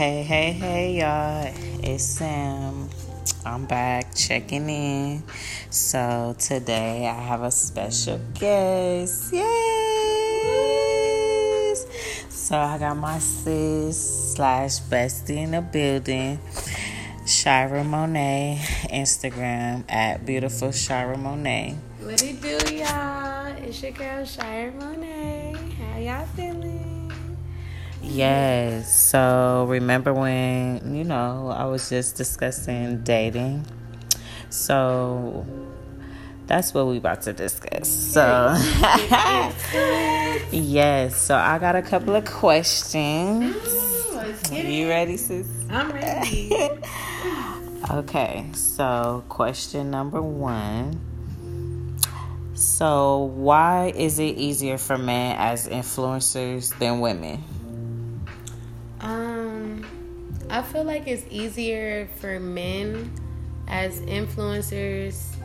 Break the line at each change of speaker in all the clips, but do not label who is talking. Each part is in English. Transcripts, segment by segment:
Hey, hey, hey, y'all. It's Sam. I'm back checking in. So, today I have a special guest. Yes! So, I got my sis slash bestie in the building, Shira Monae, Instagram at beautiful Shira Monae.
What it do, y'all? It's your girl Shira Monae. How y'all feeling?
Yes. So remember when, you know, I was just discussing dating. So that's what we about to discuss. So Yes. So I got a couple of questions. You ready, sis?
I'm ready.
okay. So question number 1. So why is it easier for men as influencers than women?
Um, I feel like it's easier for men as influencers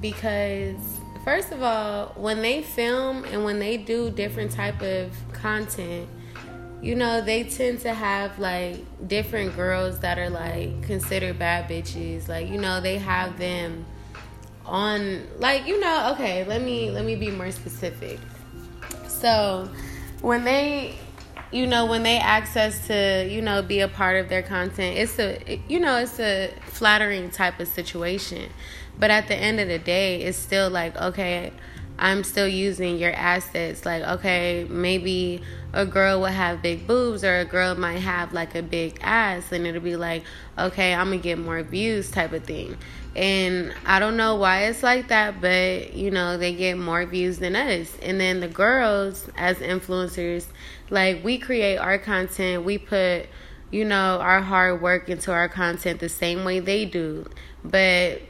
because first of all, when they film and when they do different type of content, you know, they tend to have like different girls that are like considered bad bitches. Like, you know, they have them on like, you know, okay, let me let me be more specific. So, when they you know when they access to you know be a part of their content it's a you know it's a flattering type of situation. But at the end of the day it's still like okay i'm still using your assets. Like okay maybe a girl will have big boobs or a girl might have like a big ass and it'll be like okay i'm gonna get more views type of thing and i don't know why it's like that but you know they get more views than us and then the girls as influencers like we create our content, we put, you know, our hard work into our content the same way they do. But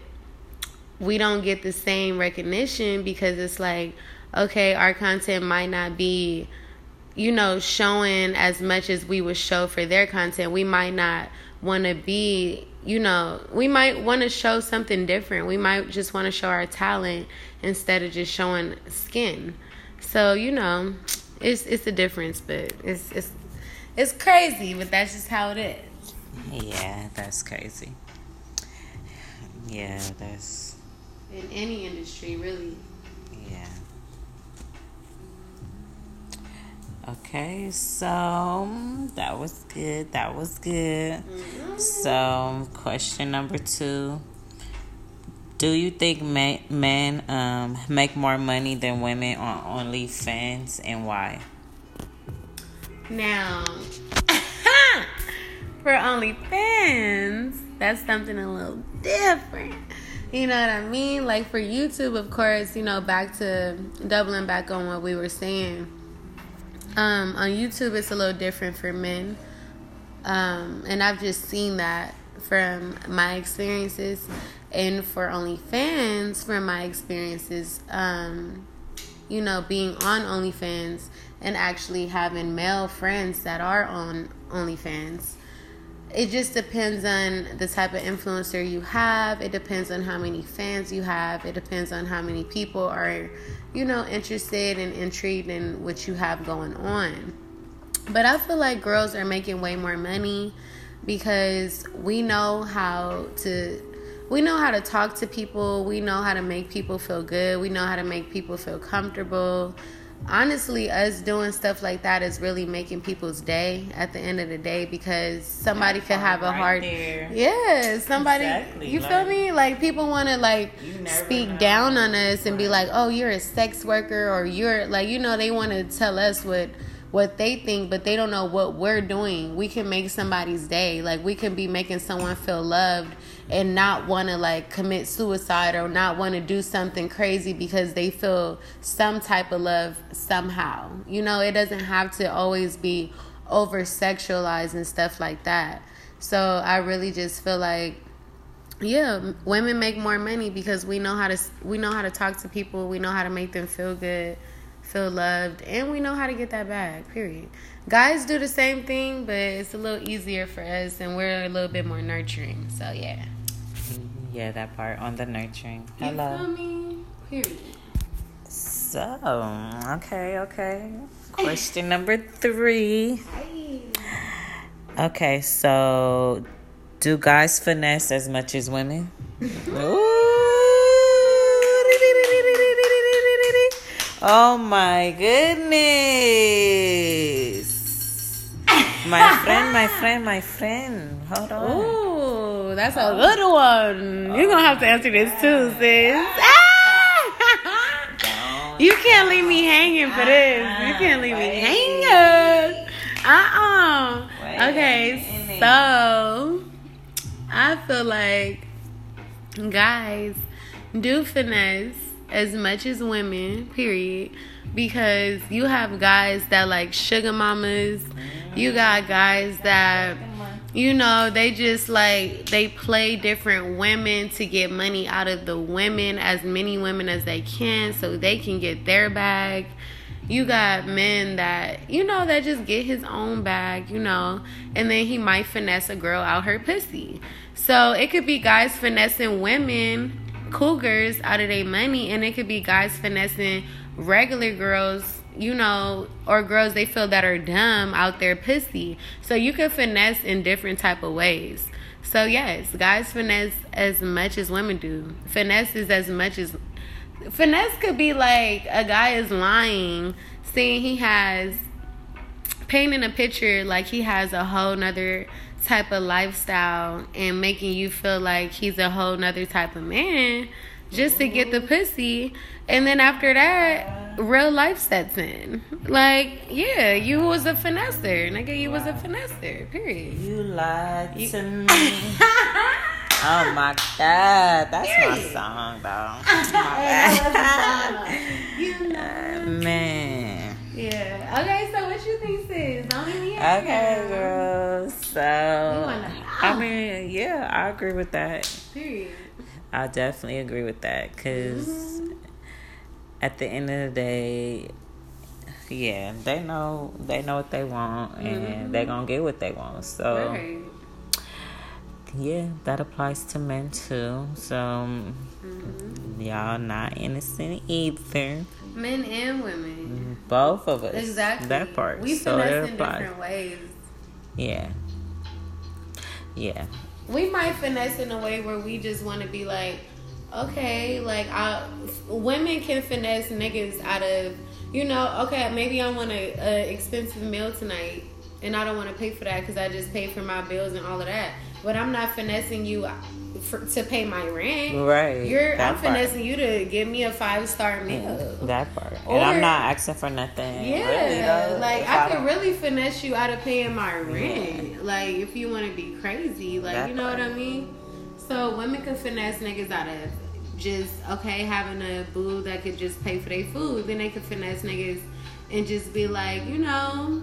we don't get the same recognition because it's like, okay, our content might not be, you know, showing as much as we would show for their content. We might not want to be, you know, we might want to show something different. We might just want to show our talent instead of just showing skin. So, you know, it's it's a difference, but it's it's it's crazy, but that's just how it is.
Yeah, that's crazy. Yeah, that's
in any industry, really.
Yeah. Okay, so that was good. That was good. Mm-hmm. So, question number two do you think men, men um, make more money than women on OnlyFans and why?
Now, for OnlyFans, that's something a little different. You know what I mean? Like for YouTube, of course, you know, back to doubling back on what we were saying. Um, on YouTube, it's a little different for men. Um, and I've just seen that from my experiences and for OnlyFans, from my experiences, um, you know, being on OnlyFans and actually having male friends that are on OnlyFans. It just depends on the type of influencer you have. It depends on how many fans you have. It depends on how many people are, you know, interested and intrigued in what you have going on. But I feel like girls are making way more money because we know how to we know how to talk to people. We know how to make people feel good. We know how to make people feel comfortable honestly us doing stuff like that is really making people's day at the end of the day because somebody could have a
right
hard
there.
yeah somebody
Exactly,
you
like-
feel me like people want to like speak
know.
down on us and be like oh you're a sex worker or you're like you know they want to tell us what what they think but they don't know what we're doing we can make somebody's day like we can be making someone feel loved and not want to like commit suicide or not want to do something crazy because they feel some type of love somehow. You know it doesn't have to always be over sexualized and stuff like that. So i really just feel like yeah women make more money because we know how to we know how to talk to people we know how to make them feel good feel loved and we know how to get that back period. Guys do the same thing but it's a little easier for us and we're a little bit more nurturing. So yeah
Yeah, that part on the nurturing.
you
Hello.
period
So, okay, okay. Question number three. Okay, so do guys finesse as much as women? Oh my goodness. My friend, my friend, my friend. Hold on.
Ooh, that's a good one. You're gonna have to answer this too, sis. you can't leave me hanging for this. You can't leave me hanging. Uh uh Okay, so I feel like guys do finesse as much as women, period. Because you have guys that like sugar mamas. You got guys that you know, they just like they play different women to get money out of the women, as many women as they can, so they can get their bag. You got men that, you know, that just get his own bag, you know, and then he might finesse a girl out her pussy. So it could be guys finessing women cougars out of their money, and it could be guys finessing regular girls, you know, or girls they feel that are dumb out there pussy. So you can finesse in different type of ways. So yes, guys finesse as much as women do. Finesse is as much as finesse could be like a guy is lying, saying he has painting a picture like he has a whole nother type of lifestyle and making you feel like he's a whole nother type of man just to get the pussy. And then after that, real life sets in. Like, yeah, you was a finesser. Nigga, you was a finesser. Period.
You lied to me. oh my god, that's my song though.
You know.
Uh, man.
Yeah. Okay, so what you think, sis? Don't leave me.
Okay, girl. So, I mean, yeah, I agree with that.
Period.
I definitely agree with that because
Mm-hmm.
At the end of the day, yeah, they know they know what they want and they're gonna get what they want. So
Mm-hmm. Right.
yeah, that applies to men too. So
Mm-hmm.
y'all not innocent either.
Men and women.
Both of us.
Exactly.
That part.
We
so
finesse
that
in
applies.
different ways.
Yeah. Yeah.
we might finesse in a way where we just want to be like, okay, like I, women can finesse niggas out of, you know, okay, maybe I want a, a expensive meal tonight, and I don't want to pay for that because I just paid for my bills and all of that. But I'm not finessing you uh, for, to pay my rent.
Right.
You're,
That
I'm
part.
finessing you to give me a five star mm, meal.
That part. And I'm not asking for nothing.
Yeah,
really,
like I,
don't-
could really finesse you out of paying my rent. Like if you want to be crazy, like
That
you know what I mean. So women can finesse niggas out of just okay having a boo that could just pay for their food. Then they could finesse niggas and just be like, you know,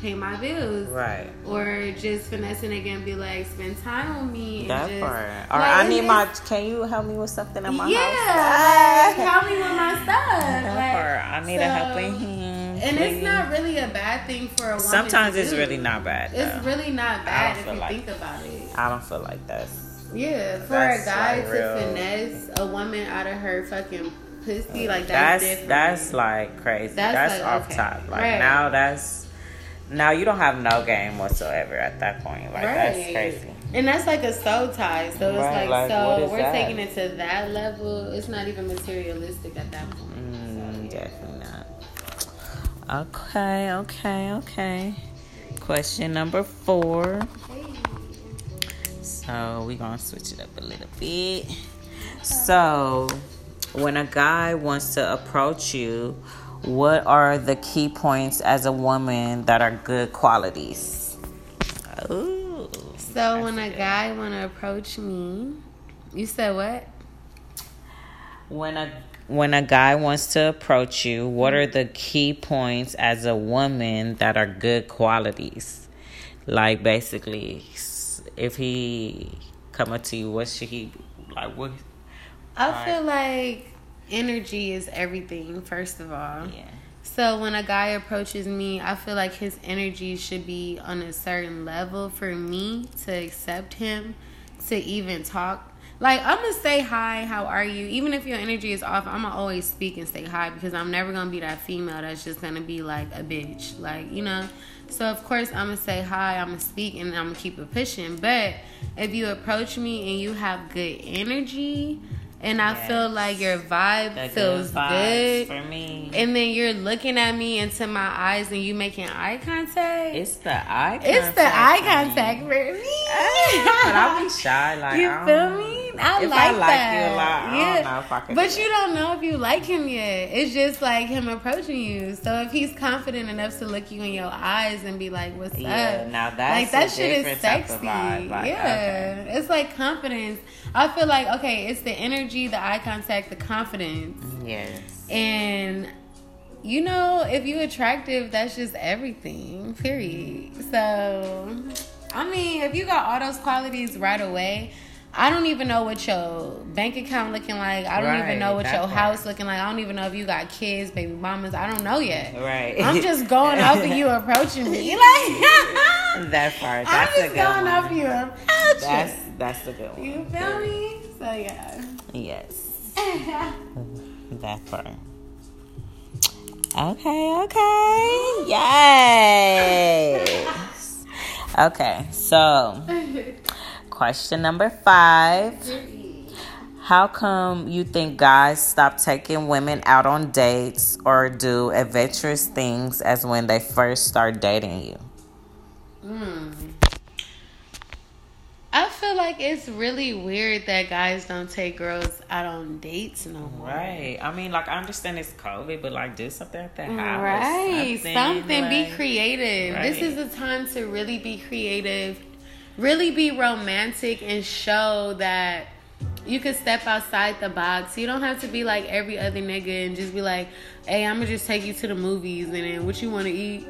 pay my bills.
Right.
Or just finesse a nigga and be like, spend time with me. And
That
just,
part. Or
like,
I need my. Can you help me with something in my
yeah,
house?
like, help me with my stuff.
That
Like,
part. I need a
so-
helping hand.
And it's not really a bad thing for a woman.
Sometimes it's
do.
really not bad.
It's really not bad if you
like-
think about it.
I don't feel like that's.
Yeah, for
That's
a guy
like
to finesse a woman out of her fucking pussy, like that's
That's
different.
that's like crazy.
That's
That's,
like,
off
okay.
top. Like
Right.
now, that's now you don't have no game whatsoever at that point. Like that's crazy.
And that's like a soul tie. So it's
Right,
like,
like,
so we're
that?
taking it to that level. It's not even materialistic at that point.
Mm,
so, yeah.
Definitely not. Okay, okay, okay. Question number four. So we're gonna switch it up a little bit. So when a guy wants to approach you, what are the key points as a woman that are good qualities? Ooh.
So when a guy want to approach me, you said what?
When a when a guy wants to approach you, what are the key points as a woman that are good qualities? Like basically, s- if he come up to you, what should he like? What?
I
Right.
feel like energy is everything. First of all,
Yeah.
So when a guy approaches me, I feel like his energy should be on a certain level for me to accept him, to even talk. Like I'm gonna say hi, how are you? Even if your energy is off, I'm gonna always speak and say hi because I'm never gonna be that female that's just gonna be like a bitch. Like you know. So of course I'm gonna say hi, I'm gonna speak, and I'm gonna keep it pushing. But if you approach me and you have good energy, and I yes. feel like your vibe the feels good,
for me.
And then you're looking at me into my eyes and you making eye contact.
It's the eye.
It's the eye contact for me.
but I'll be shy. Like
you feel me? I
if
like
I like
that.
you a lot, yeah.
but you don't know if you like him yet. It's just like him approaching you. So if he's confident enough to look you in your eyes and be like, "What's
yeah,
up?"
Now that's like that shit is sexy. Like,
yeah, okay. it's like confidence. I feel like okay, it's the energy, the eye contact, the confidence.
Yes.
And you know, if you attractive, that's just everything. Period. So, I mean, if you got all those qualities right away, I don't even know what your bank account looking like. I don't right, even know what your part. house looking like. I don't even know if you got kids, baby mamas. I don't know yet.
Right.
I'm just going off of you approaching me.
Like that part. That's
I'm just going
one.
off you approaching.
That's that's a good one.
You feel me? So yeah.
Yes. that part. Okay, okay. Yes. Okay, so question number five. How come you think guys stop taking women out on dates or do adventurous things as when they first start dating you?
Mm. I feel like it's really weird that guys don't take girls out on dates no more.
Right. I mean, like I understand it's COVID, but like do something at the house.
Right.
Something.
something
like,
be creative. Right. This is the time to really be creative, really be romantic, and show that you can step outside the box. You don't have to be like every other nigga and just be like, "Hey, I'm gonna just take you to the movies and then what you want to eat."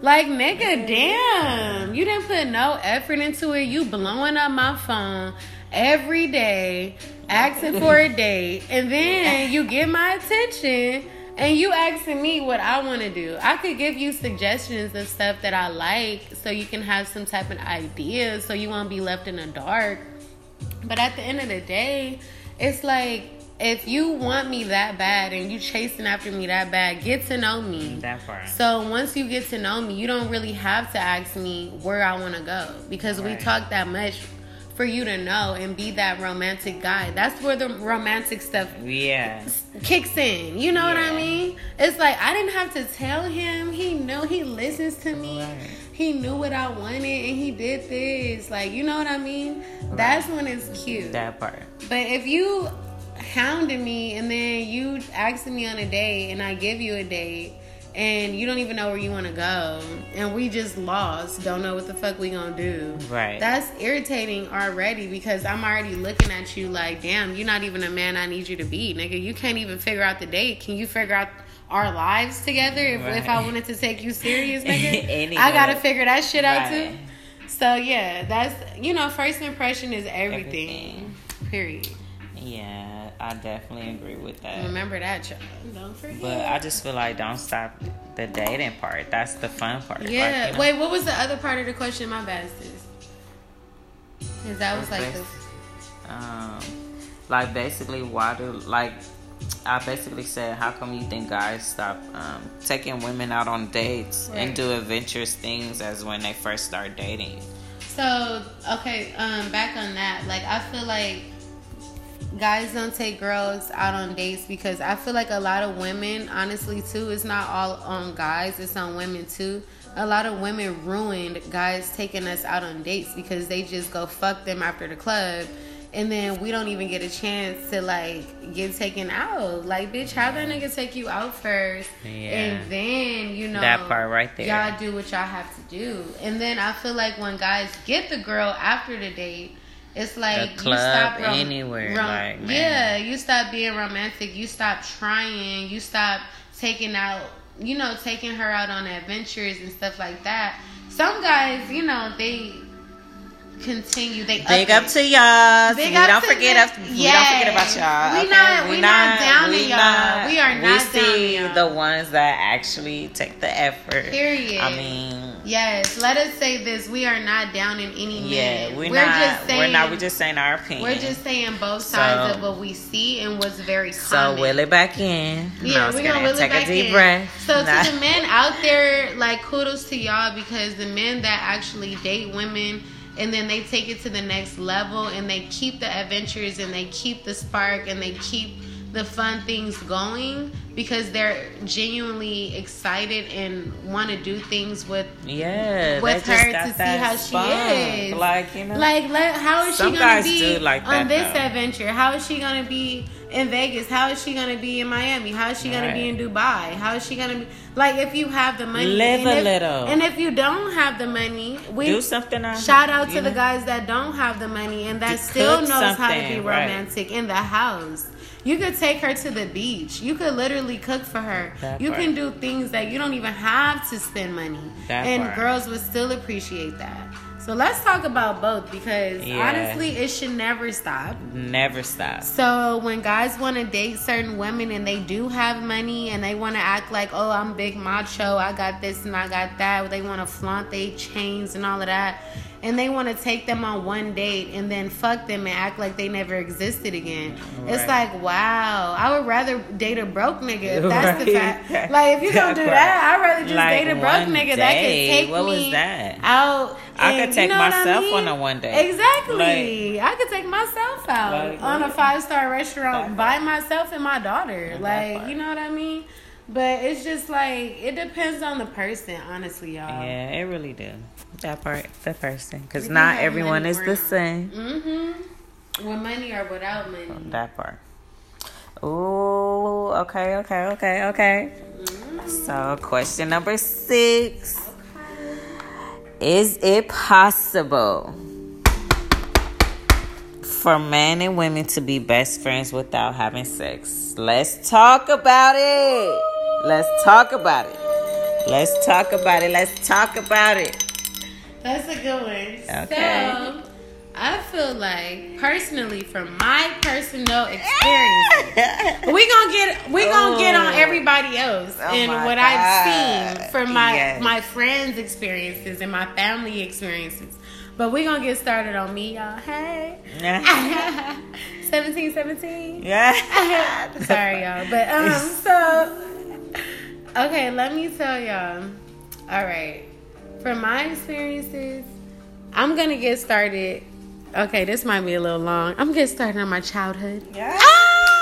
Like, nigga, damn. You didn't put no effort into it. You blowing up my phone every day, asking for a date, and then you get my attention and you asking me what I want to do. I could give you suggestions of stuff that I like so you can have some type of ideas so you won't be left in the dark. But at the end of the day, it's like if you want me that bad and you chasing after me that bad, get to know me.
That part.
So once you get to know me, you don't really have to ask me where I want to go because right. we talk that much for you to know and be that romantic guy. That's where the romantic stuff
yeah
kicks in. You know yeah. what I mean? It's like I didn't have to tell him. He knew he listens to me. Right. He knew what I wanted and he did this. Like, you know what I mean? Right. That's when it's cute.
That part.
But if you hounding me and then you asking me on a date and I give you a date and you don't even know where you want to go and we just lost don't know what the fuck we gonna do.
Right.
That's irritating already because i'm already looking at you like damn you're not even a man i need you to be nigga. You can't even figure out the date. Can you figure out our lives together if, right. if i wanted to take you serious nigga? I gotta figure that shit out too. So yeah that's you know first impression is everything. everything. period.
Yeah I definitely agree with that.
Remember that, y'all. Don't forget.
But I just feel like don't stop the dating part. That's the fun part.
Yeah.
Like,
you know? Wait, what was the other part of the question? My bad, sis. Because that was like the.
Um, like basically, why do like I basically said, how come you think guys stop um, taking women out on dates right. and do adventurous things as when they first start dating?
So okay, um, back on that, like I feel like guys don't take girls out on dates because I feel like a lot of women, honestly, too, it's not all on guys, it's on women too. A lot of women ruined guys taking us out on dates because they just go fuck them after the club. And then we don't even get a chance to like get taken out. Like, bitch, have that nigga take you out first, yeah. and then you know
that part right there.
Y'all do what y'all have to do, and then I feel like when guys get the girl after the date, it's like
club, you stop rom- anywhere. Rom- like,
yeah, you stop being romantic. You stop trying. You stop taking out. You know, taking her out on adventures and stuff like that. Some guys, you know, they continue. They
big up, up to y'all. Big we up don't to forget us. We don't forget about y'all.
We okay? not. We, we not, not down we to y'all. Not, we are not.
We see the ones that actually take the effort.
Period.
I mean
Yes, let us say this: we are not down in any man.
Yeah, we're,
we're
not.
just saying,
we're not. We're just saying our opinion.
We're just saying both sides
So-
of what we see and what's very
so
common.
will it back in. No,
Yeah,
I'm
we're
just
gonna
kidding.
will it
take
back
a deep
in.
breath.
So
Nah.
to the men out there, like kudos to y'all because the men that actually date women and then they take it to the next level and they keep the adventures and they keep the spark and they keep the fun things going because they're genuinely excited and want to do things with
yeah,
with her to see how she is.
Like you know,
Like, let, how is she gonna be
like
on this
though.
adventure? How is she gonna be in Vegas? How is she gonna be in Miami? How is she gonna be in Dubai? How is she gonna be like if you have the money?
Live
and
a
if,
little.
And if you don't have the money, we
do something.
shout out to
you
the guys that don't have the money and that still knows how to be
something, right.
romantic in the house. You could take her to the beach. You could literally cook for her.
That
you
part.
can do things that you don't even have to spend money.
That
and
part.
girls would still appreciate that. So let's talk about both because
Yeah.
honestly, it should never stop.
Never stop.
So when guys want to date certain women and they do have money and they want to act like, oh, I'm big macho, I got this and I got that. They want to flaunt their chains and all of that. And they want to take them on one date and then fuck them and act like they never existed again. It's like, wow, I would rather date a broke nigga if that's the fact. Like, if you don't do
That
that, I'd rather just
Like
date a broke nigga that can
day.
take
What was that?
out.
I
and-
could take
you know what I
myself
mean?
on a one date.
Exactly. I could take myself out
Like,
on a five star restaurant
That
by myself and my daughter.
That
Like, you know what I mean? But it's just like it depends on the person, honestly, y'all.
Yeah, it really do. That part, the person, because not everyone is the same.
Mm-hmm. With money or without money.
That part. oh okay, okay, okay, okay. So, question number six: Is it possible for men and women to be best friends without having sex? Let's talk about it. Let's talk about it. Let's talk about it. Let's talk about it.
That's a good one.
Okay.
So, I feel like personally, from my personal experience, we gonna get we gonna get on
Oh.
everybody else
Oh
and
my
what I've seen from my
Yes.
my friends' experiences and my family experiences. But we gonna get started on me, y'all. Hey, seventeen, seventeen.
yeah.
Sorry, y'all. But um, so okay, let me tell y'all. All right, from my experiences, I'm gonna get started. Okay, this might be a little long. I'm gonna get started on my childhood.
Yeah.
Ah!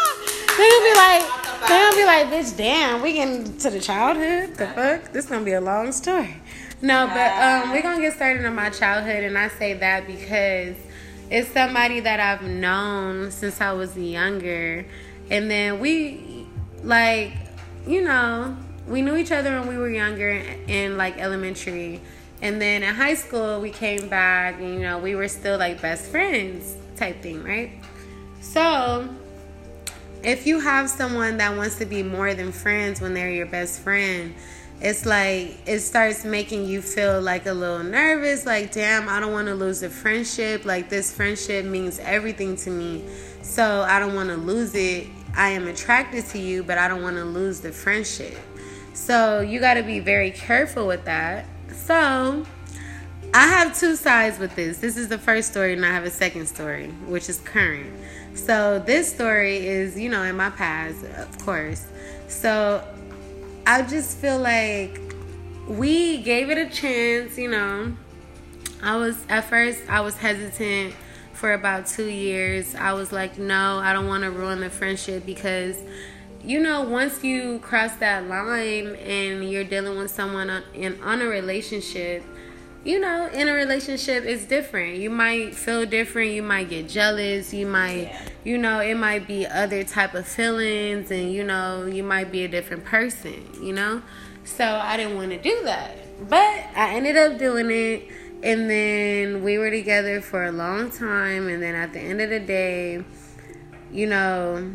They gonna be like, they gonna be like, bitch, damn, we getting to the childhood. The fuck, this is gonna be a long story. No, but um, we're gonna get started on my childhood, and I say that because it's somebody that I've known since I was younger, and then we, like, you know, we knew each other when we were younger in, like elementary, and then in high school we came back, and you know, we were still like best friends type thing, right? So if you have someone that wants to be more than friends when they're your best friend, it's like it starts making you feel like a little nervous like damn i don't want to lose the friendship. Like this friendship means everything to me. So i don't want to lose it. I am attracted to you but i don't want to lose the friendship so you got to be very careful with that so I have two sides with this. This is the first story, and I have a second story, which is current. So, this story is, you know, in my past, of course. So, I just feel like we gave it a chance, you know. I was, at first, I was hesitant for about two years. I was like, no, I don't want to ruin the friendship because you know, once you cross that line and you're dealing with someone on, in on a relationship, you know, in a relationship it's different. You might feel different, you might get jealous, you might
Yeah.
you know, it might be other type of feelings and you know, you might be a different person, you know? So I didn't want to do that. But I ended up doing it and then we were together for a long time and then at the end of the day, you know,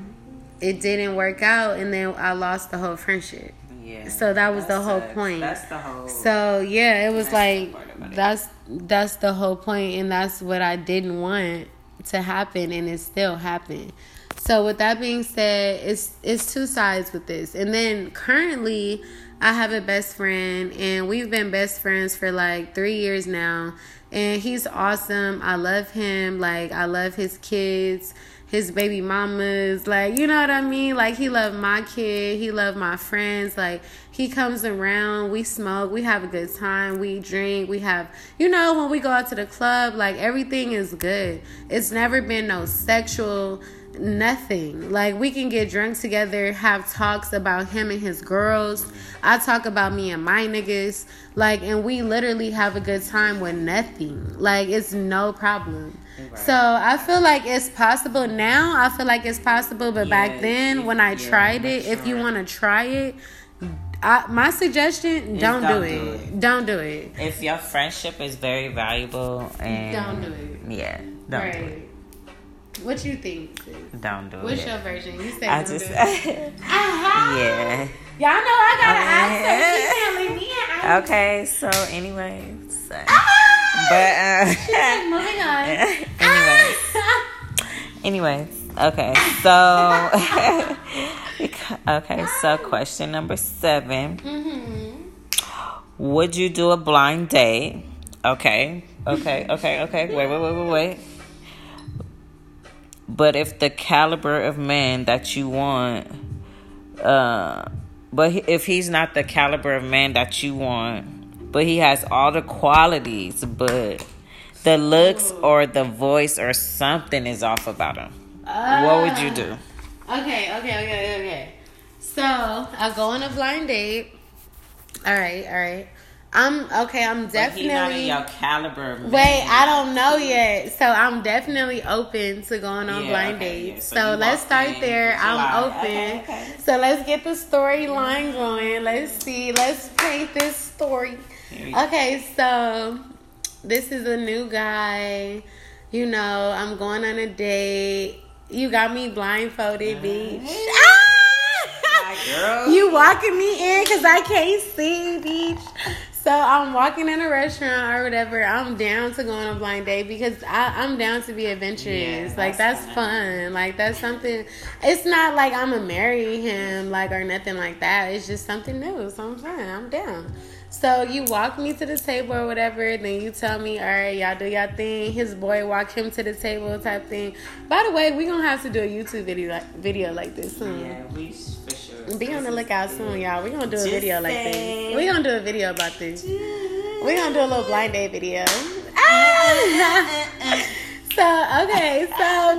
it didn't work out and then I lost the whole friendship.
Yeah.
So that was the whole
sucks.
point.
That's the whole.
So yeah, it was like
the part about it.
that's that's the whole point and that's what I didn't want to happen and it still happened. So with that being said, it's it's two sides with this. And then currently I have a best friend and we've been best friends for like 3 years now. And he's awesome. I love him. Like I love his kids his baby mamas like you know what i mean? Like he loved my kid he loved my friends like he comes around we smoke we have a good time we drink we have you know when we go out to the club like everything is good. It's never been no sexual nothing. Like we can get drunk together have talks about him and his girls. I talk about me and my niggas. Like and we literally have a good time with nothing. Like it's no problem so I feel like it's possible now. I feel like it's possible, but yeah, back then when I tried it, if you want to try it, I, my suggestion: don't, don't, do, it. do, it. Don't do it.
If your friendship is very valuable, and
don't do it.
Yeah, don't right. do it.
What you think?
Sis? Don't do
What's
it.
What's your version? You say I just,
uh-huh. yeah.
Y'all know I gotta okay.
ask her. Okay, so anyways. Ah! But uh,
moving on.
anyways, anyways, okay. So okay, so question number 7 mm-hmm. Would you do a blind date? Okay, okay, okay, okay. Wait, wait, wait, wait, wait. But if the caliber of man that you want, uh, but if he's not the caliber of man that you want but he has all the qualities, but the looks or the voice or something is off about him. Uh, what would you do?
Okay, okay, okay, okay. So I go on a blind date. All right, all right. I'm okay. I'm definitely
but he not your caliber. Man.
Wait, I don't know yet. So I'm definitely open to going on yeah, blind okay, dates. Yeah. So, so let's start there. I'm open. Okay, okay. So let's get the storyline going. Let's see. Let's paint this story. Okay, so this is a new guy. You know, I'm going on a date. You got me blindfolded, uh, bitch. Ah! you walking me in because I can't see, bitch. So I'm walking in a restaurant or whatever. I'm down to go on a blind date because I, am down to be adventurous. Yeah, like that's fun. fun. Like that's something. It's not like I'm gonna marry him, like or nothing like that. It's just something new. So I'm fine. I'm down. So you walk me to the table or whatever, then you tell me, all right, y'all do y'all thing. His boy walk him to the table type thing. By the way, we gonna have to do a YouTube video like video like this soon.
Yeah, we.
Be on the lookout soon, y'all. We're gonna do a Just video like this. We're gonna do a video about this. We're gonna do a little blind date video. Ah! So okay, so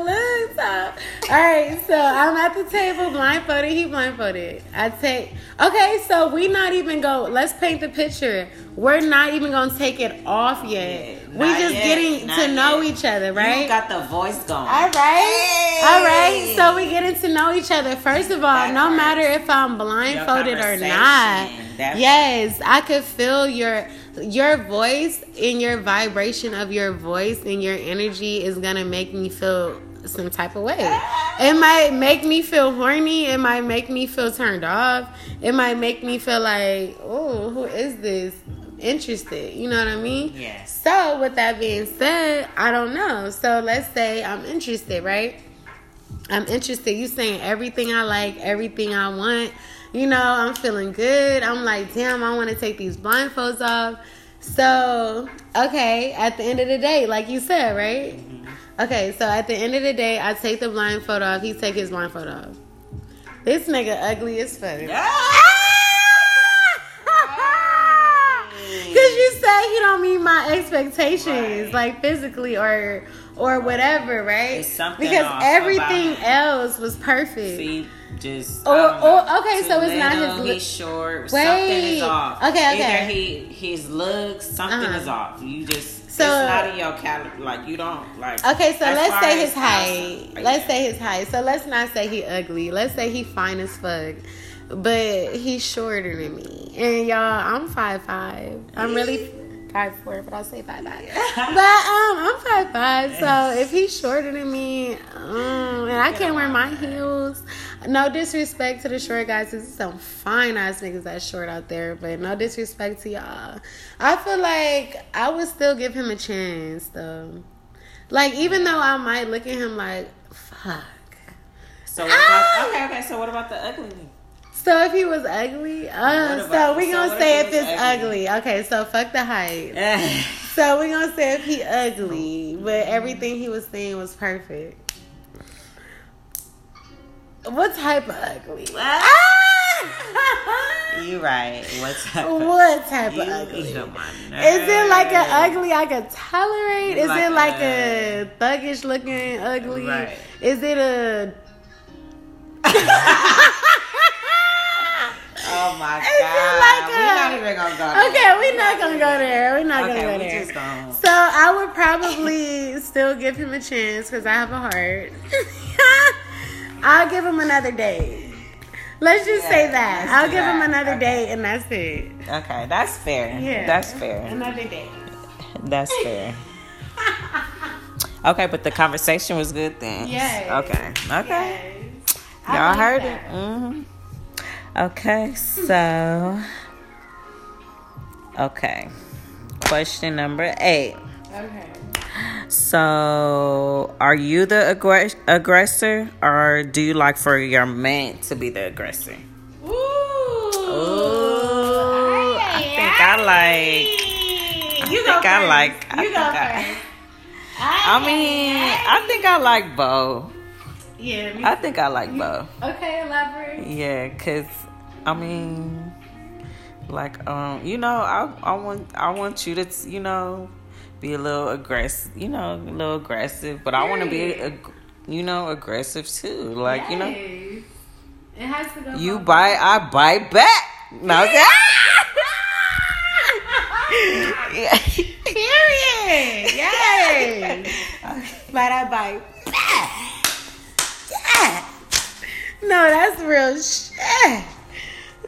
all right, so I'm at the table blindfolded. He blindfolded. I take okay, so we not even go. Let's paint the picture. We're not even gonna take it off yet. we just yet, getting to know each other, right?
You got the voice going.
All right, hey. all right. So we getting to know each other. First of all, that no matter if I'm blindfolded or not, yes, I could feel your your voice and your vibration of your voice and your energy is gonna make me feel some type of way. It might make me feel horny. It might make me feel turned off. It might make me feel like, oh, who is this? Interested. You know what I mean?
Yes.
So, with that being said, I don't know. So, let's say I'm interested, right? I'm interested. You saying everything I like, everything I want you know, I'm feeling good. I'm like, damn, I want to take these blindfolds off. So, okay, at the end of the day, like you said, right? Mm-hmm. Okay, so at the end of the day, I take the blindfold off. He take his blindfold off. This nigga ugly as fuck. Cause you say he don't meet my expectations, right. like physically or or whatever, right? because everything else was perfect.
See, just
or, or okay, so it's not his.
He's short. Wait, something is off.
Okay,
okay. Either he his looks, something uh-huh. is off. You just so it's not in your caliber. Like you don't like.
Okay, so let's say his height. Like, uh, let's yeah. say his height. So let's not say he ugly. Let's say he fine as fuck. But he's shorter than me, and y'all, I'm five five. I'm really five four, but I'll say five five. but um, I'm five five, so if he's shorter than me, um, and I can't wear my heels. No disrespect to the short guys, there's some fine ass niggas that short out there, but no disrespect to y'all. I feel like I would still give him a chance though. Like even though I might look at him like, fuck.
So what about, okay, okay. So what about the ugly?
So if he was ugly, uh, so we
so
gonna
what
say
if
it's ugly.
ugly?
Okay, so fuck the height. So we gonna say if he ugly, but everything he was saying was perfect. What type of ugly?
you right.
What type of ugly?
get on my
Is it like an ugly I could tolerate? Is
Like
it like
a-
a thuggish looking ugly?
Right.
Is it a
Oh my god.
like
We're not even gonna go there.
Okay, we're not gonna go there. We're not
Okay,
gonna go there.
just gonna-
So I would probably still give him a chance because I have a heart. I'll give him another date. Let's just say that. I'll give him another
Okay.
date and that's it.
Okay, that's fair.
Yeah.
That's fair.
Another date.
That's fair. Okay, but the conversation was good then.
Yes.
Okay. Okay.
Yes.
Y'all heard
that.
it. hmm Okay, so okay. Question number eight.
Okay.
So, are you the aggress- aggressor, or do you like for your man to be the aggressor?
Ooh.
Ooh, I think I like.
You
I
go
think I like- I
You
think
go
I-. I mean, I think I like both.
Yeah. me
I think I like both.
Okay, elaborate.
Yeah, cause I mean, like um, you know, I I want I want you to you know be a little aggressive, you know, a little aggressive, but I want to be ag- you know aggressive too. Like you know,
It has to go.
you bite, I bite back. No, yeah.
Period. Yes. but I bite. Yeah. No, that's real shit.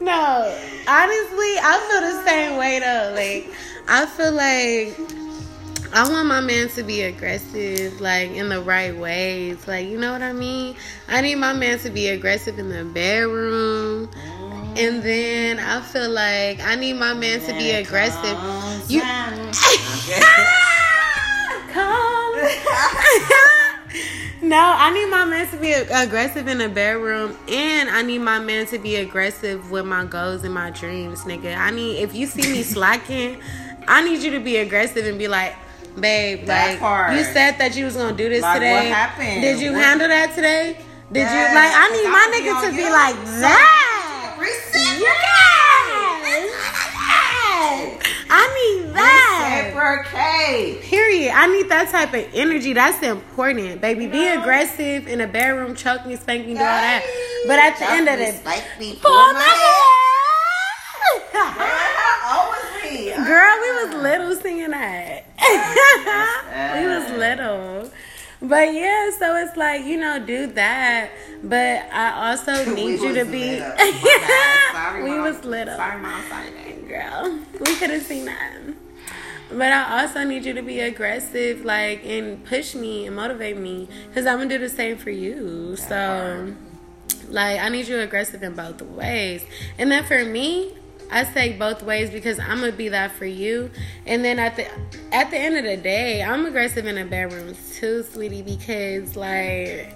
No, honestly, I feel the same way though. Like, I feel like I want my man to be aggressive, like in the right ways. Like, you know what I mean? I need my man to be aggressive in the bedroom. And then I feel like I need my man to be aggressive. You ah! Come. no, I need my man to be aggressive in the bedroom, and I need my man to be aggressive with my goals and my dreams, nigga. I need if you see me slacking, I need you to be aggressive and be like. Babe,
That
like
part.
you said that you was gonna do this
Like,
today.
what happened?
Did you
What-
handle that today? Did
Yes,
you like? I need my
I
nigga to be like that. Yes. I need that.
Reciprocate.
Period. I need that type of energy. That's important, baby. Be aggressive in the bedroom, choke me, spank me, do all that. But at the end of the
me,
pull my hair.
Always me.
Girl, we was uh-huh. little singing that. we was little. But yeah, so it's like, you know, do that. But I also need you to be
little. My bad. Sorry,
We
Mom.
was little.
Sorry, mom. Sorry.
Girl. We could have seen that. But I also need you to be aggressive, like, and push me and motivate me, cause I'm gonna do the same for you. So, like, I need you aggressive in both ways. And then for me, I say both ways because I'm gonna be that for you. And then at the at the end of the day, I'm aggressive in the bedroom too, sweetie, because like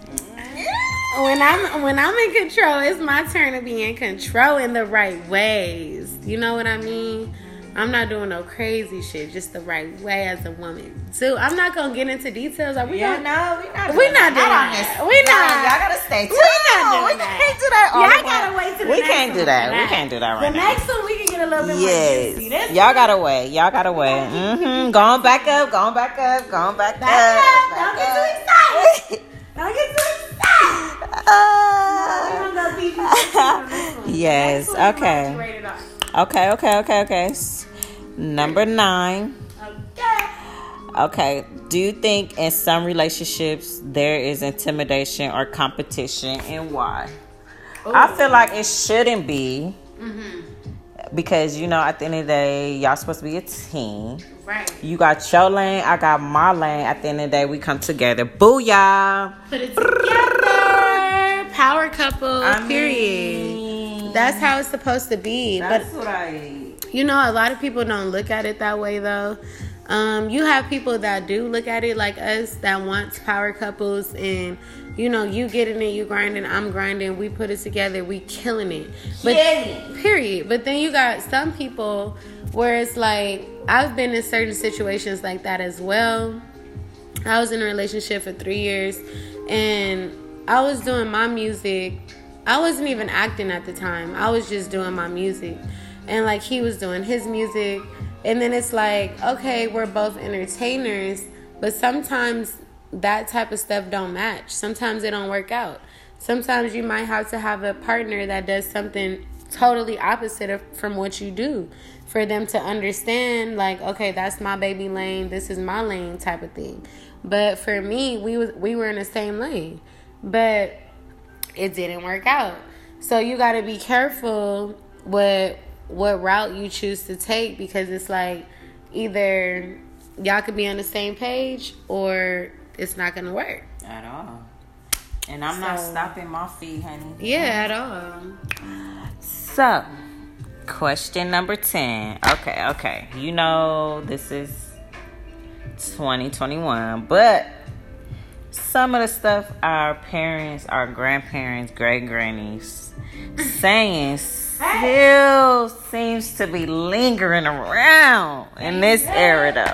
when I'm when I'm in control, it's my turn to be in control in the right ways. You know what I mean? I'm not doing no crazy shit, just the right way as a woman. too. I'm not gonna get into details. Are we
Yeah,
gonna?
no, we're not.
We
doing
not doing that.
this.
We not.
Y'all gotta stay
We not doing
we
that.
can't do that. all
Y'all gotta wait till the
We
next
can't do that.
for
We can't do that right
the
now.
The next one we can get a little bit more juicy.
Yes.
This
Y'all gotta wait. Y'all gotta wait. Mm-hmm. Going back up. Going back up. Going back,
Back up.
up.
Don't get too
excited.
Don't get too excited. We're
Uh,
gonna go PG on this one.
yes. Okay. Okay. Okay. Okay. Okay. Number nine.
Okay.
Okay. Do you think in some relationships there is intimidation or competition, and why? I feel like it shouldn't be mm-hmm. because you know at the end of the day y'all supposed to be a team.
Right.
You got your lane, I got my lane. At the end of the day, we come together. Booyah!
Put it together. Power couple.
I
period.
mean,
That's how it's supposed to be. But
that's what I.
You know, a lot of people don't look at it that way though. Um, you have people that do look at it like us that wants power couples and you know, you getting it, you grinding, I'm grinding, we put it together, we killing it. But period. But then you got some people where it's like I've been in certain situations like that as well. I was in a relationship for three years and I was doing my music. I wasn't even acting at the time. I was just doing my music. And like he was doing his music and then it's like, okay, we're both entertainers, but sometimes that type of stuff don't match. Sometimes it don't work out. Sometimes you might have to have a partner that does something totally opposite of, from what you do for them to understand like okay that's my baby lane this is my lane type of thing but for me we was we were in the same lane but it didn't work out so you got to be careful with what route you choose to take because it's like either y'all could be on the same page or it's not gonna work
at all. And I'm so, not stopping my feet, honey.
Yeah, at all.
So, question number 10. Okay, okay. You know, this is 2021, but some of the stuff our parents, our grandparents, great grannies saying still seems to be lingering around in this era though.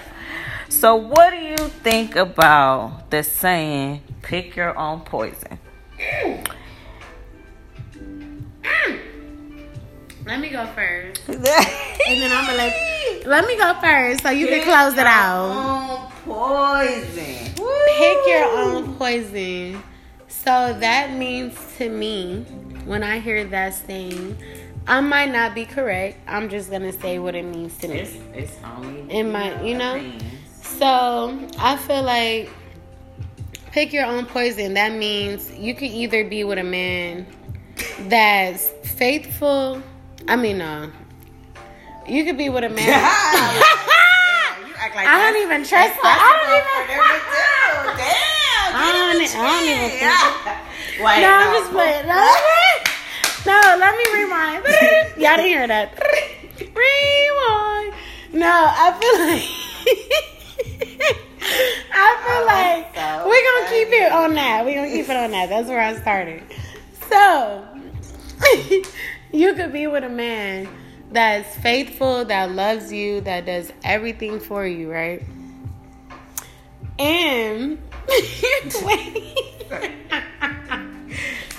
So what do you think about the saying pick your own poison?
Let me go first. and then I'm gonna let let me go first so you pick can close it out.
poison.
Pick your own poison. So that means to me, when I hear that saying, I might not be correct. I'm just gonna say what it means to me.
It's, it's only
in my, you know. So I feel like pick your own poison. That means you can either be with a man that's faithful. I mean, no. You could be with a man. yeah, like I don't even trust. I don't even. Damn. I don't, I don't even. Think. Wait, no, no, I'm just playing. No. No, let me rewind. Y'all didn't hear that. rewind. No, I feel like. I feel oh, like so we're gonna funny. keep it on that. We're gonna keep it on that. That's where I started. So you could be with a man that's faithful, that loves you, that does everything for you, right? And wait.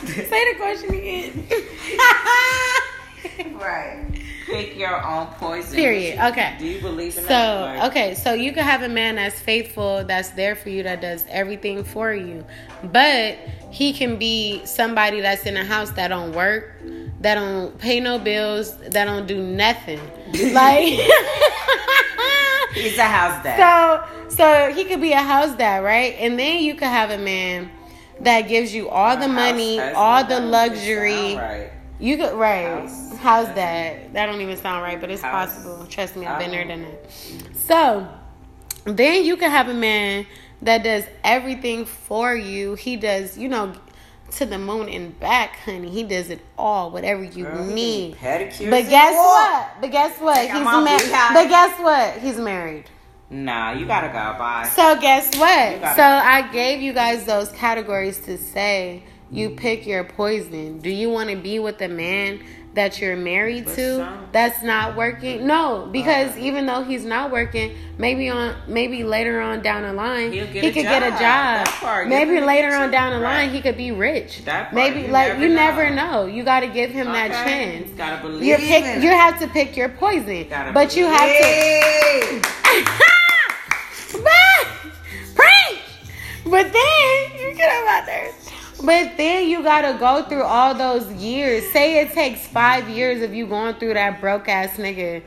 Say the question again.
right. Pick your own poison.
Period. Okay.
Do you believe in
so,
that?
So, okay, so you can have a man that's faithful, that's there for you, that does everything for you. But he can be somebody that's in a house that don't work, that don't pay no bills, that don't do nothing. like
He's a house dad.
So so he could be a house dad, right? And then you could have a man that gives you all the money, all the luxury. Right. You could right. House. How's that? That don't even sound right, but it's House. possible. Trust me, I've been there, done it. So then you can have a man that does everything for you. He does, you know, to the moon and back, honey. He does it all, whatever you Girl, need. But guess what? But guess what? He's married. But guess what? He's married.
Nah, you gotta go. Bye.
So guess what? So. I gave you guys those categories to say you pick your poison. Do you want to be with a man that you're married but to some, that's not working? No, because uh, even though he's not working, maybe on maybe later on down the line he could job. get a job. Part, maybe later on down the line right. he could be rich. Part, maybe you like never you know. never know. You got to give him okay. that chance.
You gotta believe. You
pick. You have to pick your poison, but believe. you have to. Preach! But then, you get about there. But then you gotta go through all those years. Say it takes five years of you going through that broke ass nigga.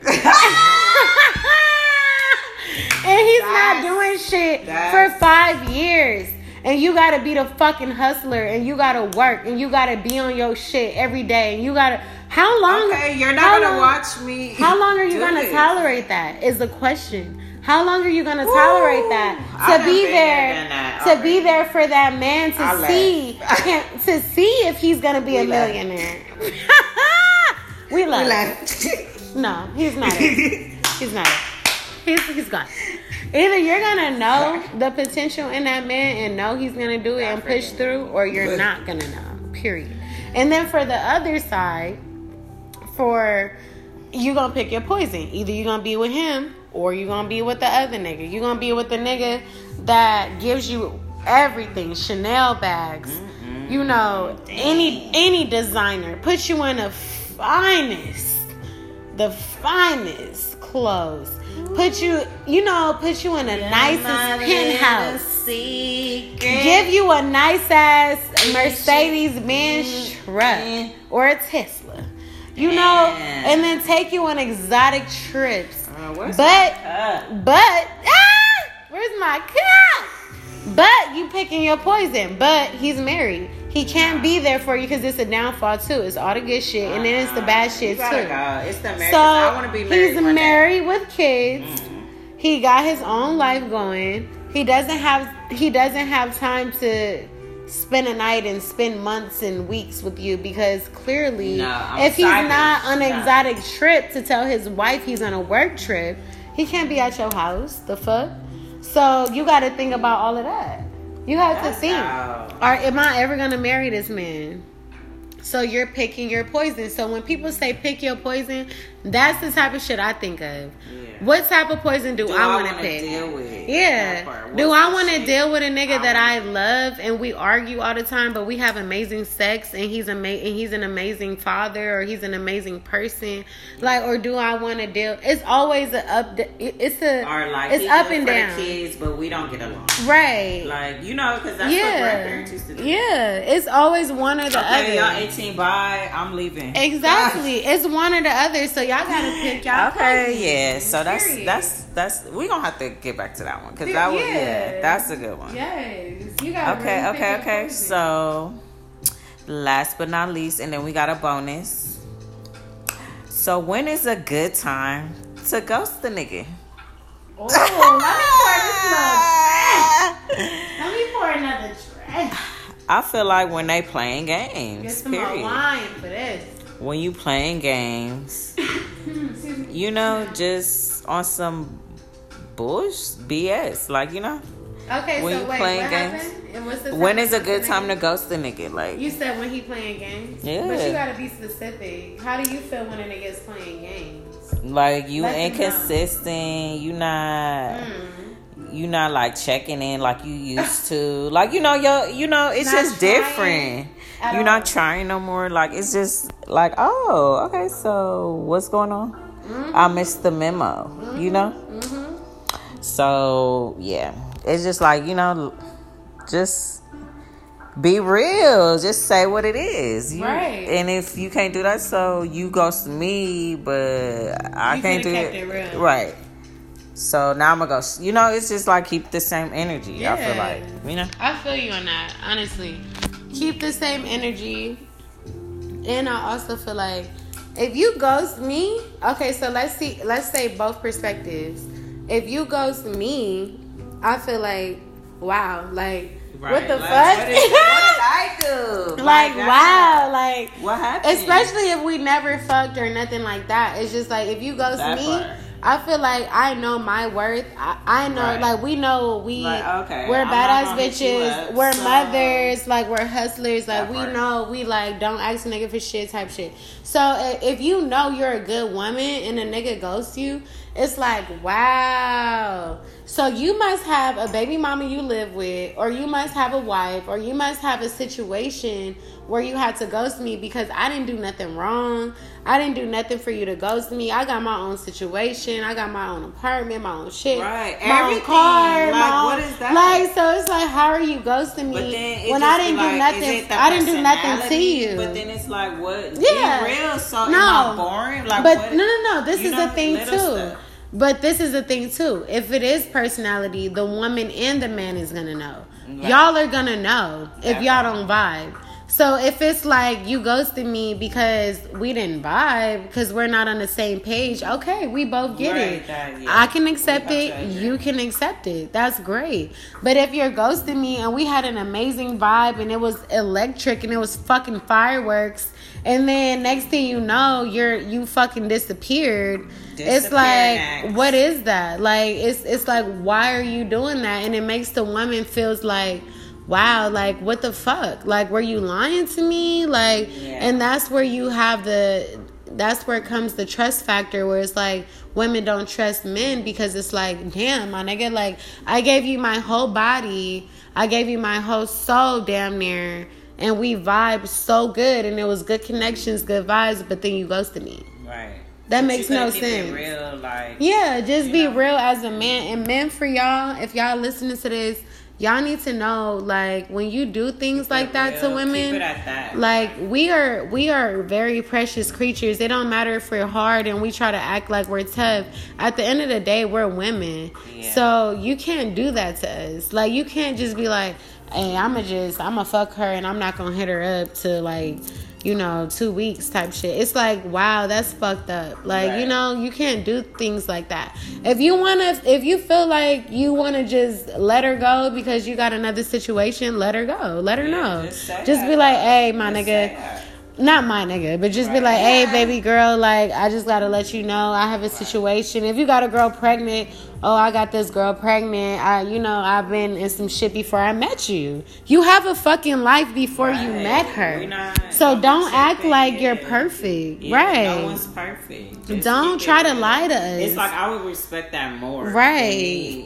and he's that's, not doing shit for five years. And you gotta be the fucking hustler and you gotta work and you gotta be on your shit every day and you gotta how long
Okay, you're not gonna long, watch me.
How long are you gonna tolerate that? Is the question. How long are you gonna tolerate that? To be there, to be there for that man to I see him, to see if he's gonna be we a millionaire. we love. We no, he's not. It. He's not. It. He's he's gone. Either you're gonna know the potential in that man and know he's gonna do it and push through, or you're not gonna know. Period. And then for the other side, for you're gonna pick your poison. Either you're gonna be with him or you gonna be with the other nigga. You gonna be with the nigga that gives you everything, Chanel bags, mm-hmm. you know, any any designer, put you in the finest, the finest clothes. Put you, you know, put you in the yeah, nicest penthouse. Give you a nice ass Mercedes Benz truck or a Tesla. You know, and then take you on exotic trips. Uh, but, but, ah, where's my cup? But you picking your poison. But he's married. He can't be there for you because it's a downfall too. It's all the good shit, and then it's the bad shit too.
Go. It's the marriage. So I want to be
married. He's married with kids. Mm-hmm. He got his own life going. He doesn't have. He doesn't have time to spend a night and spend months and weeks with you because clearly, no, if he's not on an exotic trip to tell his wife he's on a work trip, he can't be at your house. The fuck. So you got to think about all of that. You have That's to think: Are am I ever gonna marry this man? So you're picking your poison. So when people say pick your poison, that's the type of shit I think of. Yeah. What type of poison do, do I, want to pick? Deal with yeah. Do I want to deal with a nigga that I love and we argue all the time, but we have amazing sex and he's ama- and he's an amazing father or he's an amazing person? Like, or do I want to deal? It's always a up. It's a. Or like it's up and down.
kids, but we don't get along.
Right.
Like you know, because that's yeah. what grandparents used to do.
Yeah. It's always one or the
okay,
other.
Y'all 18 bye. I'm leaving.
Exactly. it's one or the other. So y'all gotta pick y'all.
Okay. Yeah. So that's Period. that's that's we gonna have to get back to that one because that was yeah. yeah. that's a good one.
Yes, you got
okay, really okay, okay. So last but not least, and then we got a bonus. So when is a good time to ghost the nigga?
Oh, let me pour this Let me pour another drink.
I feel like when they playing games.
Get some period. wine for this.
When you playing games, you know, just on some bush BS. Like you know.
Okay, when so you wait, playing games,
when is a good time to ghost a nigga? Like
you said, when he playing games.
Yeah,
but you gotta be specific. How do you feel when a nigga is playing games?
Like you Let inconsistent. You not. Mm. You not like checking in like you used to. like you know, yo, you know, it's not just different. You're all. not trying no more. Like it's just like, oh, okay. So what's going on? Mm-hmm. I missed the memo, mm-hmm. you know? Mm-hmm. So, yeah. It's just like, you know, just be real. Just say what it is.
You, right.
And if you can't do that, so you ghost me, but I you can't do it.
it
right. So now I'm gonna go. You know, it's just like keep the same energy. Yeah. I feel like you know.
I feel you on that. Honestly, keep the same energy, and I also feel like if you ghost me, okay, so let's see, let's say both perspectives. If you ghost me, I feel like, wow, like, Right. What the like, fuck? What, is, what, did
I do?
like, wow, like
what happened?
Especially if we never fucked or nothing like that. It's just like if you ghost that me, part. I feel like I know my worth. I, I know, right. like we know we
like, okay.
we're badass bitches. we're so. mothers. Like we're hustlers. Like that we know we like don't ask a nigga for shit type shit. So if you know you're a good woman and a nigga ghosts you, it's like wow. So you must have a baby mama you live with, or you must have a wife, or you must have a situation where you had to ghost me because I didn't do nothing wrong. I didn't do nothing for you to ghost me. I got my own situation. I got my own apartment, my own shit,
right?
My
Everything.
own car.
Like,
my
what is that?
Like, so it's like, how are you ghosting me when I didn't like, do nothing? I didn't do nothing to you.
But then it's like, what? Yeah, real. So no, boring? Like,
but
what?
no, no, no. This you is know, the thing too. Stuff. But this is the thing too. If it is personality, the woman and the man is gonna know. Y'all are gonna know if y'all don't vibe. So if it's like you ghosted me because we didn't vibe, because we're not on the same page, okay, we both get
Right,
it.
that- yeah.
I can accept
We
it. You can accept it. That's great. But if you're ghosting me and we had an amazing vibe and it was electric and it was fucking fireworks, and then next thing you know, you're you fucking disappeared. it's like,
next.
what is that? Like, it's it's like, why are you doing that? And it makes the woman feels like. Wow, like what the fuck? Like were you lying to me? Like
Yeah.
and that's where you have the that's where comes the trust factor where it's like women don't trust men because it's like damn my nigga like i gave you my whole body i gave you my whole soul damn near and we vibed so good and it was good connections good vibes but then you ghosted me
Right.
That
But
makes no sense.
Real, like
yeah just be
know?
real as a man and men for y'all if y'all listening to this y'all need to know like when you do things
keep
like that to women
Keep it at that.
like we are we are very precious creatures. It don't matter if we're hard and we try to act like we're tough. At the end of the day we're women.
Yeah.
so you can't do that to us. Like you can't just be like hey i'ma just i'ma fuck her and i'm not gonna hit her up to like you know two weeks type shit. It's like wow that's fucked up. Like you know you can't do things like that. If you want to if you feel like you want to just let her go because you got another situation let her go. Let her
Yeah,
know.
just
just be like hey my
Just
nigga. not my nigga, but just be like, hey, baby girl, like, I just gotta let you know I have a situation. If you got a girl pregnant, oh, I got this girl pregnant. I, you know, I've been in some shit before I met you. You have a fucking life before you met her.
not-
So
don't
act like you're perfect,
Yeah,
right?
No one's perfect. Just
Don't try to lie to us.
It's like I would respect that more.
Right.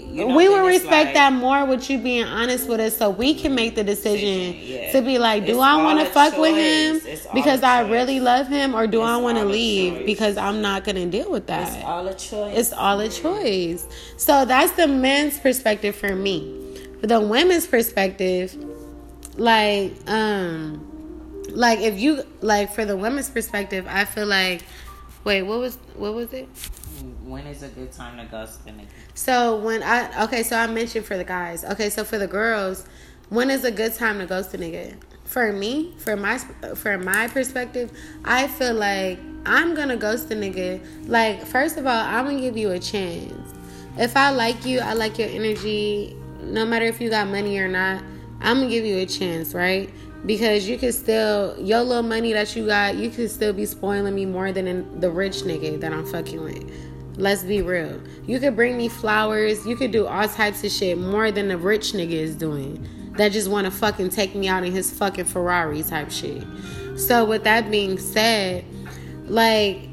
You know,
we
would
respect
like-
that more with you being honest with us so we can make the decision
Yeah.
to be like, do
It's
I want to fuck with him.
It's
because I
choice.
really love him or do I want to leave
choice.
because I'm not going to deal with that?
It's all a choice.
It's all a choice. So that's the men's perspective for me. For the women's perspective, like, um, like if you like for the women's perspective, I feel like, wait, what was what was it?
When is a good time to ghost a nigga?
So when I okay, so I mentioned for the guys. Okay, so for the girls, when is a good time to ghost a nigga? For me, for my for my perspective, I feel like I'm gonna ghost a nigga. Like first of all, I'm gonna give you a chance. If I like you, I like your energy. No matter if you got money or not, I'm gonna give you a chance, right? Because you can still your little money that you got, you can still be spoiling me more than the rich nigga that I'm fucking with. Let's be real. You could bring me flowers. You could do all types of shit more than the rich nigga is doing. That just want to fucking take me out in his fucking Ferrari type shit. So with that being said, like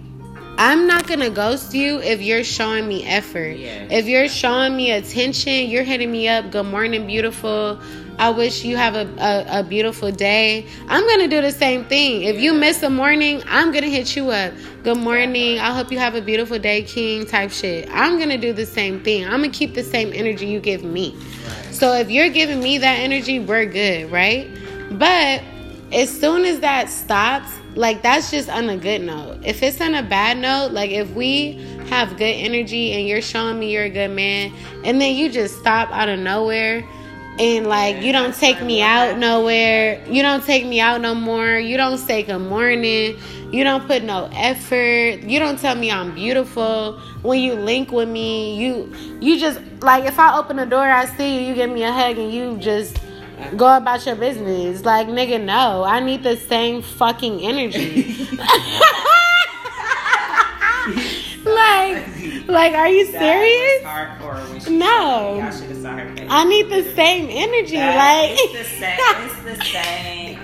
I'm not gonna ghost you if you're showing me effort.
Yeah.
If you're showing me attention, you're hitting me up. Good morning, beautiful. I wish you have a, a, a beautiful day. I'm gonna do the same thing. If you miss a morning, I'm gonna hit you up. Good morning. I hope you have a beautiful day, King. Type shit. I'm gonna do the same thing. I'm gonna keep the same energy you give me. So if you're giving me that energy, we're good, right? But as soon as that stops, like that's just on a good note. If it's on a bad note, like if we have good energy and you're showing me you're a good man, and then you just stop out of nowhere and like you don't take me out nowhere, you don't take me out no more, you don't say good morning, you don't put no effort, you don't tell me I'm beautiful. When you link with me, you you just like if I open the door, I see you, you give me a hug and you just go about your business. Like nigga, no. I need the same fucking energy. like like are you serious?
That was hardcore when she
No.
Y'all should have saw her face.
I need the same energy.
That-
like
it's the same. It's the same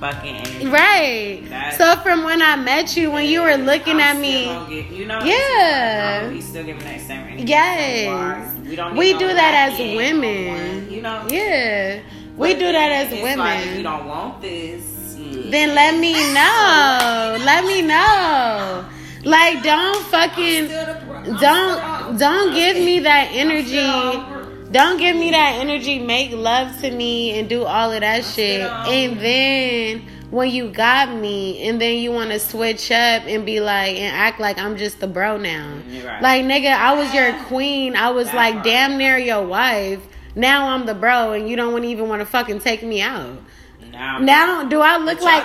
fucking energy.
Right.
That-
so from when I met you, when you were looking
I'm
at me,
get- you know,
Yeah.
Oh, we still giving that same energy.
Yes.
We.
We do that as women.
You know.
yeah, we do that as
it's
women.
Like, you don't want this. shit.
then let me know. Let me know. Like don't fucking
bro-
don't don't give me that energy. Don't give me that energy. Make love to me and do all of that shit. And then when you got me, and then you want to switch up and be like and act like I'm just the bro now.
Right.
Like nigga, I was your queen. I was
That
like
part.
damn near your wife. Now I'm the bro, and you don't even want to fucking take me out. Now, now do I look like?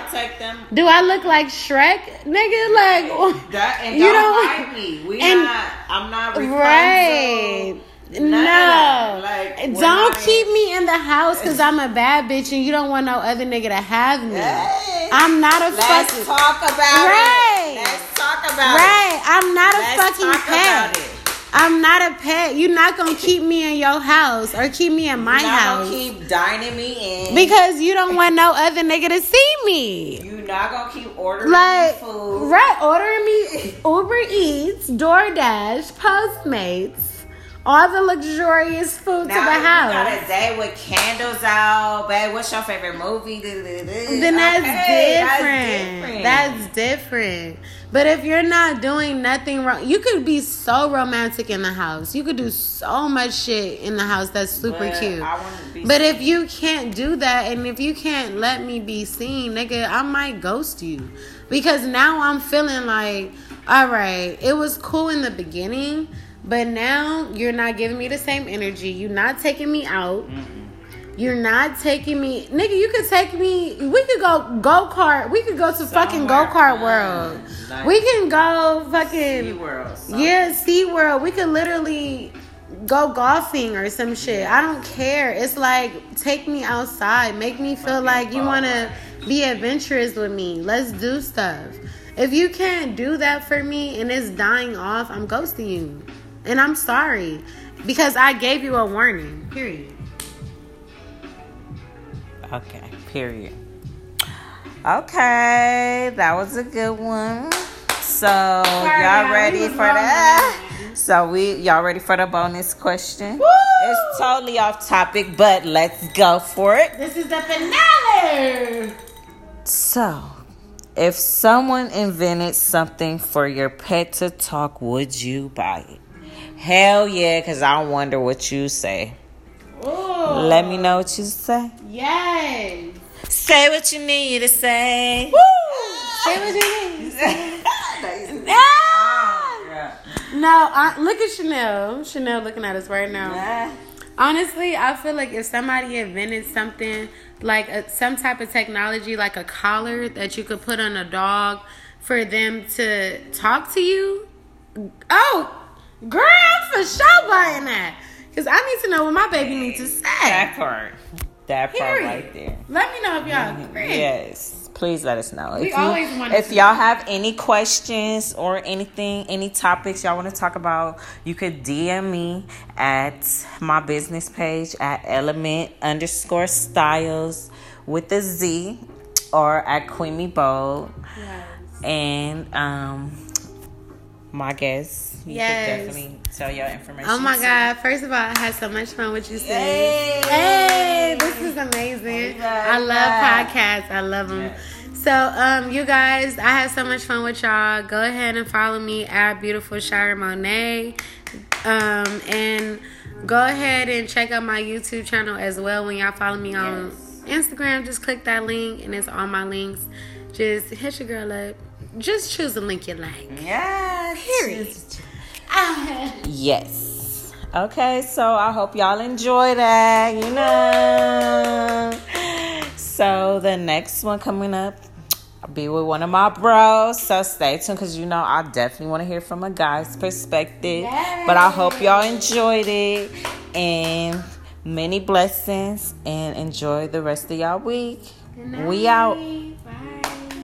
Do I look like Shrek, nigga? Like
that, and you don't like me. We and, not. I'm not right.
no, like, don't I, keep me in the house because I'm a bad bitch and you don't want no other nigga to have me. Hey, I'm not a
let's
fucking.
talk about right. it. Let's talk about
right. it. Right, I'm not a let's fucking pet. I'm not a pet. You're not gonna keep me in your house or keep me in my
You're
not house.
Gonna keep dining me in
because you don't want no other nigga to see me.
You're not gonna keep ordering like, food.
Right, ordering me Uber Eats, DoorDash, Postmates all the luxurious food now, to the house.
got a day with candles out, babe. What's your favorite movie?
Then that's, okay, different. that's different. That's different. But if you're not doing nothing wrong, you could be so romantic in the house. You could do so much shit in the house that's super but cute. But seen. if you can't do that, and if you can't let me be seen, nigga, I might ghost you. Because now I'm feeling like, all right, it was cool in the beginning, but now you're not giving me the same energy. You're not taking me out. Mm-mm. You're not taking me, nigga. You could take me. We could go go kart. We could go to somewhere fucking go kart world. Like we can go fucking
sea world.
Yeah, Sea World. We could literally go golfing or some shit. I don't care. It's like take me outside. Make me feel like you want to be adventurous with me. Let's do stuff. If you can't do that for me and it's dying off, I'm ghosting you. And I'm sorry because I gave you a warning. Period.
Okay, period. Okay, that was a good one. So y'all ready for that? So we y'all ready for the bonus question? Woo! It's totally off topic, but let's go for it.
This is the finale.
So, if someone invented something for your pet to talk, would you buy it? Hell yeah, because I wonder what you say. Ooh. Let me know what you say.
Yes.
Say what you need to say.
Woo! Say what you need. no, I, look at Chanel. Chanel looking at us right now. Yeah. Honestly, I feel like if somebody invented something like a, some type of technology, like a collar that you could put on a dog for them to talk to you. Oh, girl, I'm for sure buying that. Because I need to know what my baby needs to say.
That part. That part Period. right there.
Let me know if y'all agree.
Yes. Please let us know.
We if always you, want
If y'all have any questions or anything, any topics y'all want to talk about, you could DM me at my business page at element underscore styles with a Z or at Queenie Bold. Yes. And um my guest. You yes. definitely tell your information.
Oh my God. First of all, I had so much fun with you today. Hey, this is amazing. I love podcasts. I love them. Yes. So, um, you guys, I had so much fun with y'all. Go ahead and follow me at Beautiful Shira Monae. Um, and go ahead and check out my YouTube channel as well. When y'all follow me on yes. Instagram, just click that link and it's all my links. Just hit your girl up just choose the link you like.
Yes.
Period.
Yes. Okay, so I hope y'all enjoy that, you know. So the next one coming up, I'll be with one of my bros. So stay tuned because you know I definitely want to hear from a guy's perspective. Yay. But I hope y'all enjoyed it and many blessings and enjoy the rest of y'all week. We out.